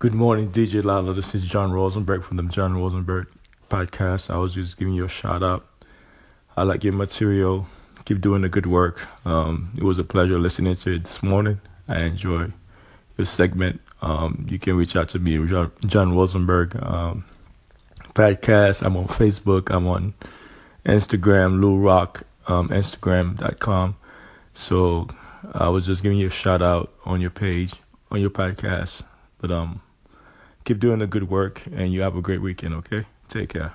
Good morning, DJ Lala. This is John Rosenberg from the John Rosenberg podcast. I was just giving you a shout out. I like your material. Keep doing the good work. Um, it was a pleasure listening to it this morning. I enjoy your segment. Um, you can reach out to me, John Rosenberg um, podcast. I'm on Facebook. I'm on Instagram, Lou Rock, um, Instagram.com. So I was just giving you a shout out on your page, on your podcast. But um, keep doing the good work, and you have a great weekend. Okay, take care.